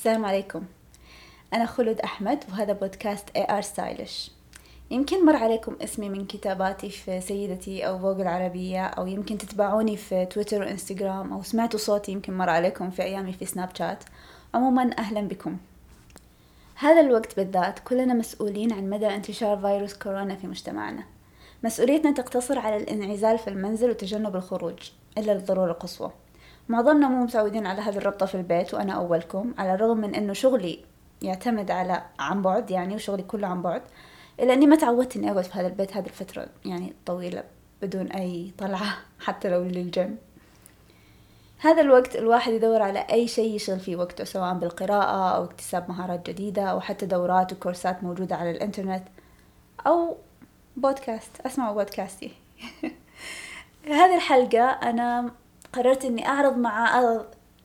السلام عليكم. أنا خلود أحمد وهذا بودكاست AR ستايلش يمكن مر عليكم اسمي من كتاباتي في سيدتي أو فوق العربية أو يمكن تتبعوني في تويتر وإنستغرام أو سمعتوا صوتي يمكن مر عليكم في أيامي في سناب شات. عموما أهلا بكم. هذا الوقت بالذات كلنا مسؤولين عن مدى انتشار فيروس كورونا في مجتمعنا. مسؤوليتنا تقتصر على الانعزال في المنزل وتجنب الخروج إلا للضرورة القصوى. معظمنا مو متعودين على هذه الربطة في البيت وأنا أولكم على الرغم من أنه شغلي يعتمد على عن بعد يعني وشغلي كله عن بعد إلا أني ما تعودت إني أقعد في هذا البيت هذه الفترة يعني طويلة بدون أي طلعة حتى لو للجيم. هذا الوقت الواحد يدور على أي شيء يشغل فيه وقته سواء بالقراءة أو اكتساب مهارات جديدة أو حتى دورات وكورسات موجودة على الإنترنت أو بودكاست أسمع بودكاستي هذه الحلقة أنا قررت إني أعرض مع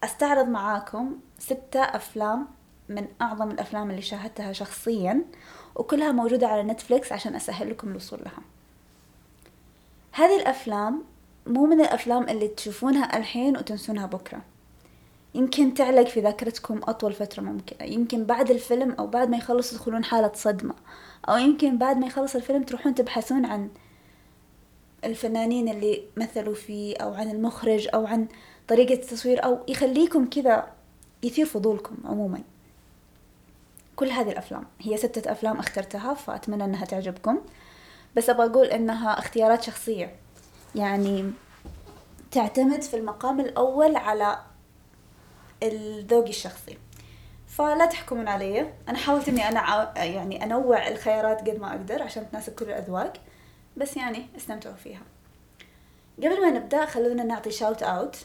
أستعرض معاكم ستة أفلام من أعظم الأفلام اللي شاهدتها شخصيا وكلها موجودة على نتفليكس عشان أسهل لكم الوصول لها. هذه الأفلام مو من الأفلام اللي تشوفونها الحين وتنسونها بكرة. يمكن تعلق في ذاكرتكم أطول فترة ممكنة. يمكن بعد الفيلم أو بعد ما يخلص تدخلون حالة صدمة. أو يمكن بعد ما يخلص الفيلم تروحون تبحثون عن الفنانين اللي مثلوا فيه أو عن المخرج أو عن طريقة التصوير أو يخليكم كذا يثير فضولكم عموما. كل هذه الأفلام هي ستة أفلام اخترتها فأتمنى أنها تعجبكم. بس أبغى أقول أنها اختيارات شخصية. يعني تعتمد في المقام الأول على الذوق الشخصي. فلا تحكمون علي. أنا حاولت إني أنا يعني أنوع الخيارات قد ما أقدر عشان تناسب كل الأذواق. بس يعني استمتعوا فيها. قبل ما نبدأ خلونا نعطي شاوت أوت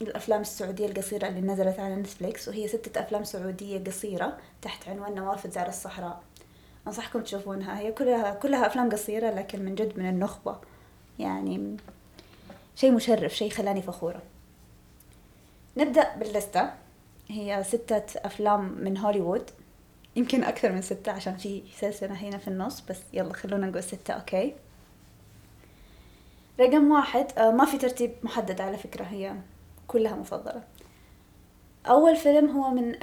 الأفلام السعودية القصيرة اللي نزلت على نتفليكس وهي ستة أفلام سعودية قصيرة تحت عنوان نوافذ زار الصحراء. أنصحكم تشوفونها. هي كلها كلها أفلام قصيرة لكن من جد من النخبة. يعني شيء مشرف شيء خلاني فخورة. نبدأ باللستة. هي ستة أفلام من هوليوود. يمكن أكثر من ستة عشان في سلسلة هنا في النص بس يلا خلونا نقول ستة أوكي؟ رقم واحد آه، ما في ترتيب محدد على فكرة هي كلها مفضلة. أول فيلم هو من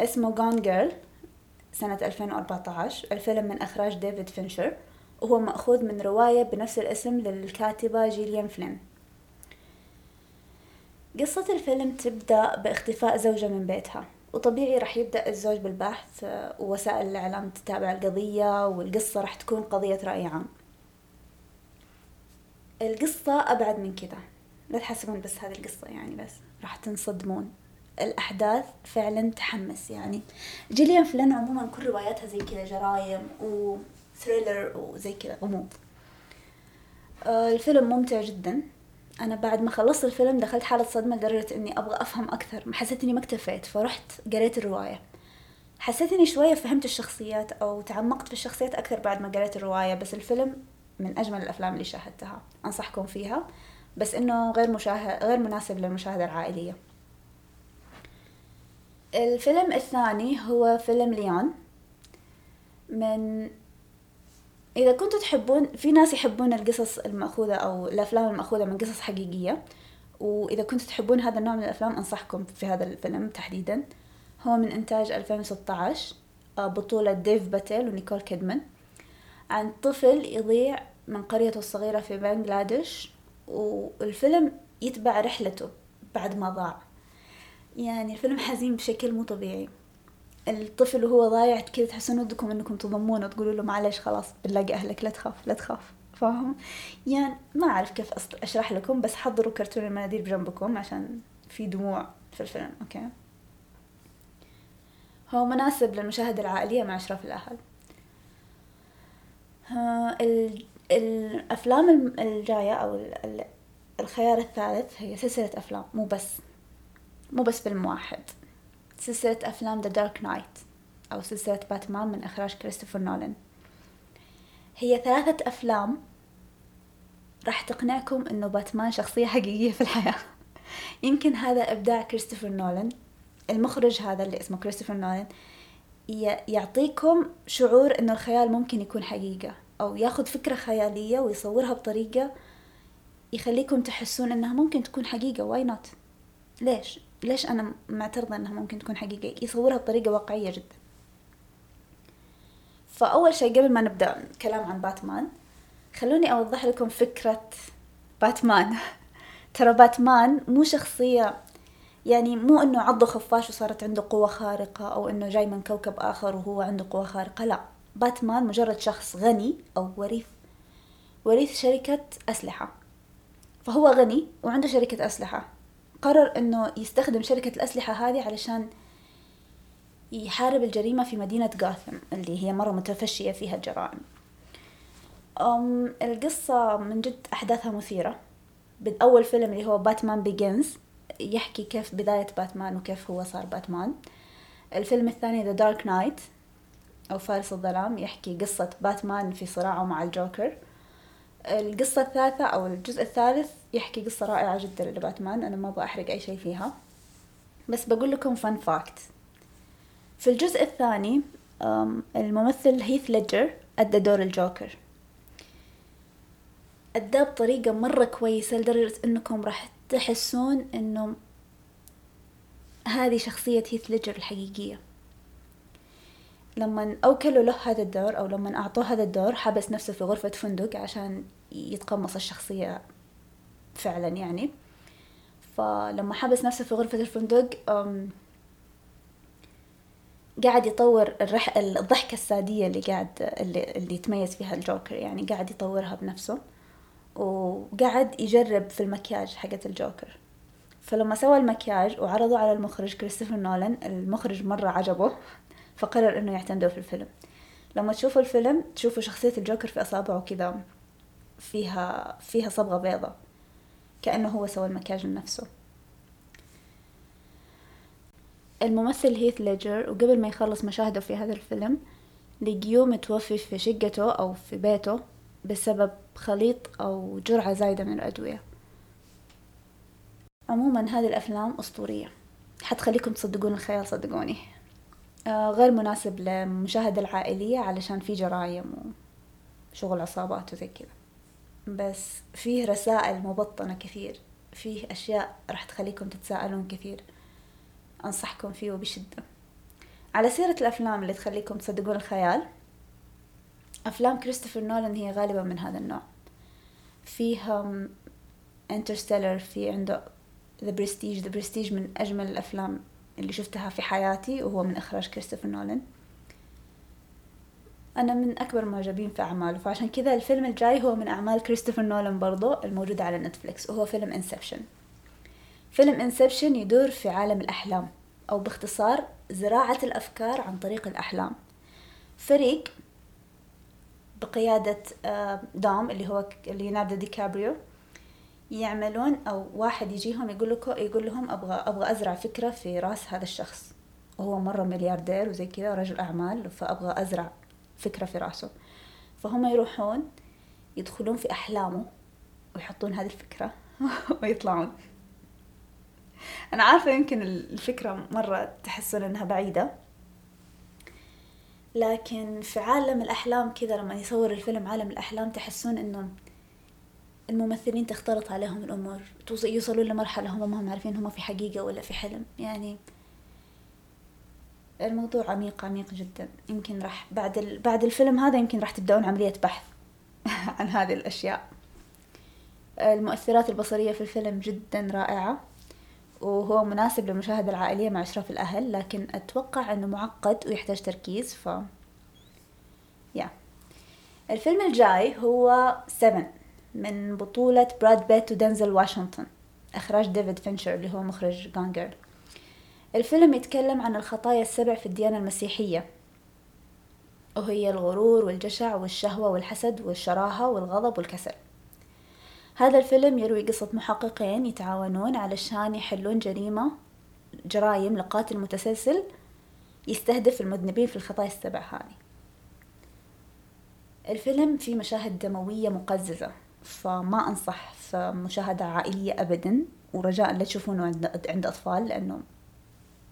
اسمه Gone Girl سنة 2014 الفيلم من إخراج ديفيد فينشر. وهو مأخوذ من رواية بنفس الاسم للكاتبة جيليان فلين. قصة الفيلم تبدأ باختفاء زوجة من بيتها. وطبيعي راح يبدأ الزوج بالبحث آه، ووسائل الإعلام تتابع القضية والقصة راح تكون قضية رأي عام القصة أبعد من كذا. لا تحسبون بس هذه القصة يعني بس. راح تنصدمون. الأحداث فعلا تحمس يعني. جيليان فلين عموما كل رواياتها زي كذا جرايم و thriller وزي كذا غموض. آه، الفيلم ممتع جدا. أنا بعد ما خلصت الفيلم دخلت حالة صدمة لدرجة إني أبغى أفهم أكثر. حسيت إني ما اكتفيت فرحت قريت الرواية. حسيت إني شوية فهمت الشخصيات أو تعمقت في الشخصيات أكثر بعد ما قريت الرواية بس الفيلم من أجمل الأفلام اللي شاهدتها. أنصحكم فيها. بس إنه غير مشاهد غير مناسب للمشاهدة العائلية. الفيلم الثاني هو فيلم ليون. من إذا كنتوا تحبون في ناس يحبون القصص المأخوذة أو الأفلام المأخوذة من قصص حقيقية. وإذا كنتوا تحبون هذا النوع من الأفلام أنصحكم في هذا الفيلم تحديدا. هو من إنتاج 2016 آه، بطولة ديف باتيل ونيكول كيدمان. عن طفل يضيع من قريته الصغيرة في بنغلاديش والفيلم يتبع رحلته بعد ما ضاع. يعني الفيلم حزين بشكل مو طبيعي. الطفل وهو ضايع كذا تحسون ودكم إنكم تضمونه وتقولوا له معلش خلاص بنلاقي أهلك لا تخاف لا تخاف. فاهم؟ يعني ما أعرف كيف أشرح لكم بس حضروا كرتون المناديل بجنبكم عشان في دموع في الفيلم أوكي؟ هو مناسب للمشاهدة العائلية مع أشراف الأهل. الأفلام الجاية أو الخيار الثالث هي سلسلة أفلام مو بس مو بس فيلم واحد. سلسلة أفلام The Dark Knight أو سلسلة باتمان من إخراج كريستوفر نولان. هي ثلاثة أفلام راح تقنعكم إنه باتمان شخصية حقيقية في الحياة. يمكن هذا إبداع كريستوفر نولان. المخرج هذا اللي اسمه كريستوفر نولان يعطيكم شعور إنه الخيال ممكن يكون حقيقة أو ياخذ فكرة خيالية ويصورها بطريقة يخليكم تحسون إنها ممكن تكون حقيقة why not ليش؟ ليش أنا معترضة أنها ممكن تكون حقيقية يصورها بطريقة واقعية جدا. فأول شيء قبل ما نبدأ كلام عن باتمان خلوني أوضح لكم فكرة باتمان. ترى باتمان مو شخصية يعني مو إنه عضه خفاش وصارت عنده قوة خارقة أو إنه جاي من كوكب آخر وهو عنده قوة خارقة لا. باتمان مجرد شخص غني أو وريث وريث شركة أسلحة. فهو غني وعنده شركة أسلحة. قرر إنه يستخدم شركة الأسلحة هذه علشان يحارب الجريمة في مدينة غوثام اللي هي مرة متفشية فيها الجرائم. أم القصة من جد أحداثها مثيرة. بالأول فيلم اللي هو Batman Begins يحكي كيف بداية باتمان وكيف هو صار باتمان. الفيلم الثاني The Dark Knight أو فارس الظلام يحكي قصة باتمان في صراعه مع الجوكر. القصة الثالثة أو الجزء الثالث يحكي قصة رائعة جدا لباتمان أنا ما أبغى أحرق أي شيء فيها. بس بقول لكم fun fact في الجزء الثاني الممثل هيث ليدجر أدى دور الجوكر. أداه بطريقة مرة كويسة لدرجة إنكم راح تحسون إنه هذه شخصية هيث ليدجر الحقيقية. لما أوكلوا له هذا الدور أو لما أعطوه هذا الدور حبس نفسه في غرفة فندق عشان يتقمص الشخصية فعلا يعني. فلما حبس نفسه في غرفة الفندق قاعد يطور الرح... الضحكة السادية اللي قاعد اللي, اللي يتميز فيها الجوكر يعني قاعد يطورها بنفسه. وقعد يجرب في المكياج حقت الجوكر. فلما سوى المكياج وعرضه على المخرج كريستوفر نولان المخرج مرة عجبه فقرر إنه يعتمده في الفيلم. لما تشوفوا الفيلم تشوفوا شخصية الجوكر في أصابعه كذا فيها فيها صبغة بيضة كأنه هو سوى المكياج لنفسه. الممثل هيث ليجر وقبل ما يخلص مشاهده في هذا الفيلم لقيوه متوفي في شقته أو في بيته بسبب خليط أو جرعة زايدة من الأدوية. عموما هذه الأفلام أسطورية. حتخليكم تصدقون الخيال صدقوني. آه غير مناسب للمشاهدة العائلية علشان في جرايم وشغل عصابات وزي كذا. بس فيه رسائل مبطنة كثير. فيه أشياء راح تخليكم تتساءلون كثير. أنصحكم فيه وبشدة على سيرة الأفلام اللي تخليكم تصدقون الخيال أفلام كريستوفر نولان هي غالبا من هذا النوع. فيها Interstellar في عنده The Prestige The Prestige من أجمل الأفلام اللي شفتها في حياتي وهو من إخراج كريستوفر نولان. أنا من أكبر المعجبين في أعماله فعشان كذا الفيلم الجاي هو من أعمال كريستوفر نولان برضو الموجودة على نتفليكس وهو فيلم Inception فيلم Inception يدور في عالم الأحلام أو باختصار زراعة الأفكار عن طريق الأحلام. فريق بقيادة آه، دوم اللي هو ليوناردو دي كابريو يعملون أو واحد يجيهم يقول لكم يقول لهم أبغى أبغى أزرع فكرة في راس هذا الشخص. وهو مرة ملياردير وزي كذا رجل أعمال فأبغى أزرع فكرة في راسه. فهم يروحون يدخلون في أحلامه ويحطون هذه الفكرة ويطلعون. أنا عارفة يمكن الفكرة مرة تحسون إنها بعيدة. لكن في عالم الأحلام كذا لما يصور الفيلم عالم الأحلام تحسون إنه الممثلين تختلط عليهم الأمور يوصلوا لمرحلة هم ما هم عارفين هم في حقيقة ولا في حلم. يعني الموضوع عميق عميق جدا. يمكن راح بعد ال... بعد الفيلم هذا يمكن راح تبدأون عملية بحث عن هذه الأشياء. المؤثرات البصرية في الفيلم جدا رائعة. وهو مناسب للمشاهدة العائلية مع إشراف الأهل لكن أتوقع أنه معقد ويحتاج تركيز ف yeah الفيلم الجاي هو 7 من بطولة براد بيت ودنزل واشنطن إخراج ديفيد فينشر اللي هو مخرج Gone Girl الفيلم يتكلم عن الخطايا السبع في الديانة المسيحية وهي الغرور والجشع والشهوة والحسد والشراهة والغضب والكسل. هذا الفيلم يروي قصة محققين يتعاونون علشان يحلون جريمة جرايم لقاتل متسلسل يستهدف المذنبين في الخطايا السبع هذه. الفيلم فيه مشاهد دموية مقززة فما أنصح في مشاهدة عائلية أبدا ورجاء لا تشوفونه عند, عند أطفال لأنه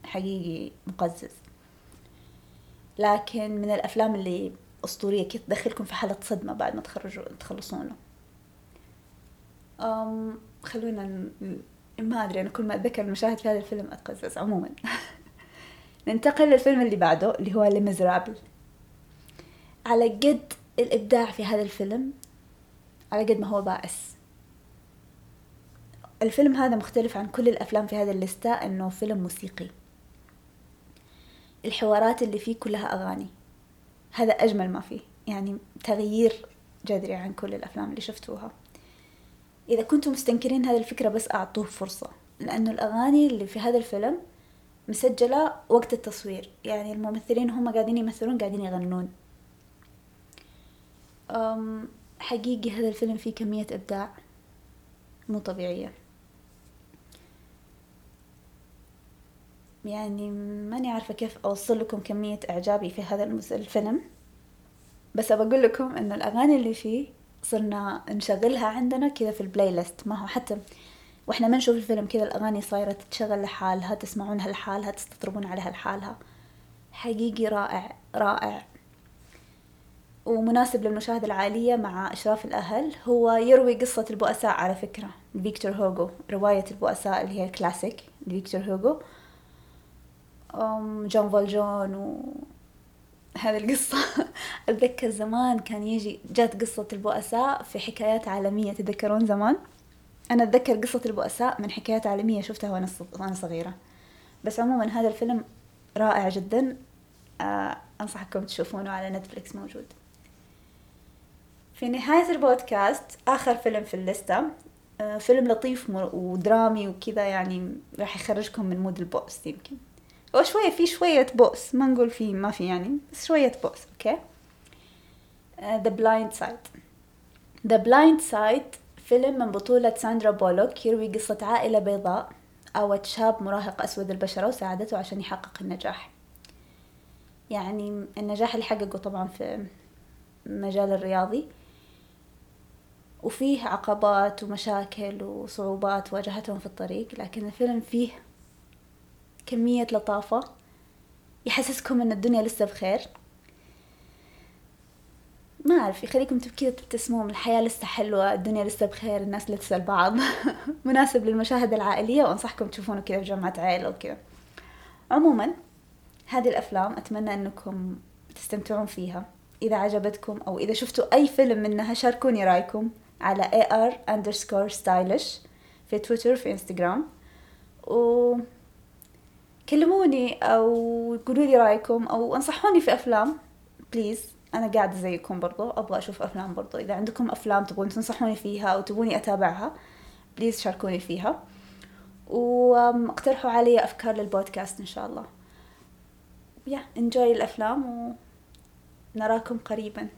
حقيقي مقزز. لكن من الأفلام اللي أسطورية كيف تدخلكم في حالة صدمة بعد ما تخرجوا تخلصونه. أم خلونا ما أدري أنا كل ما أتذكر المشاهد في هذا الفيلم أتقزز عموما. ننتقل للفيلم اللي بعده اللي هو لمزرابل على قد الإبداع في هذا الفيلم على قد ما هو بائس. الفيلم هذا مختلف عن كل الأفلام في هذا الليستة إنه فيلم موسيقي. الحوارات اللي فيه كلها أغاني. هذا أجمل ما فيه. يعني تغيير جذري عن كل الأفلام اللي شفتوها. إذا كنتم مستنكرين هذه الفكرة بس أعطوه فرصة لأنه الأغاني اللي في هذا الفيلم مسجلة وقت التصوير. يعني الممثلين هم قاعدين يمثلون قاعدين يغنون. أم حقيقي هذا الفيلم فيه كمية إبداع مو طبيعية. يعني ماني عارفة كيف أوصل لكم كمية إعجابي في هذا الفيلم. بس أبى لكم إنه الأغاني اللي فيه صرنا نشغلها عندنا كذا في ال playlist ما هو حتى وإحنا ما نشوف الفيلم كذا الأغاني صايرة تتشغل لحالها تسمعونها لحالها تستطربون عليها لحالها حقيقي رائع رائع. ومناسب للمشاهدة العائلية مع إشراف الأهل هو يروي قصة البؤساء على فكرة. فيكتور هوغو رواية البؤساء اللي هي الكلاسيك لفيكتور هوغو. جان فالجان و هذه القصة. أتذكر زمان كان يجي جات قصة البؤساء في حكايات عالمية تذكرون زمان؟ أنا أتذكر قصة البؤساء من حكايات عالمية شفتها وأنا وأنا صغيرة. بس عموما هذا الفيلم رائع جدا. آه أنصحكم تشوفونه على نتفليكس موجود. في نهاية البودكاست آخر فيلم في الليستة آه فيلم لطيف ودرامي وكذا يعني راح يخرجكم من mood البؤس يمكن. هو شوية في شوية بؤس ما نقول في ما في يعني بس شوية بؤس okay؟ The Blind Side The Blind Side فيلم من بطولة ساندرا بولوك يروي قصة عائلة بيضاء أوت شاب مراهق أسود البشرة وساعدته عشان يحقق النجاح. يعني النجاح اللي حققه طبعا في المجال الرياضي. وفيه عقبات ومشاكل وصعوبات واجهتهم في الطريق لكن الفيلم فيه كمية لطافة. يحسسكم إن الدنيا لسه بخير. ما أعرف يخليكم كذا تبتسمون الحياة لسه حلوة الدنيا لسه بخير الناس لا تسأل بعض مناسب للمشاهدة العائلية وأنصحكم تشوفونه كذا في جمعة عائلة وكذا عموما هذه الأفلام أتمنى أنكم تستمتعون فيها. إذا عجبتكم أو إذا شفتوا أي فيلم منها شاركوني رأيكم على ar underscore stylish في تويتر في إنستغرام. و كلموني أو قولوا لي رأيكم أو أنصحوني في أفلام. please أنا قاعدة زيكم برضو أبغى أشوف أفلام برضو. إذا عندكم أفلام تبغون تنصحوني فيها أو تبوني أتابعها please شاركوني فيها. وأقترحوا علي أفكار للبودكاست إن شاء الله. yeah enjoy الأفلام ونراكم قريبا.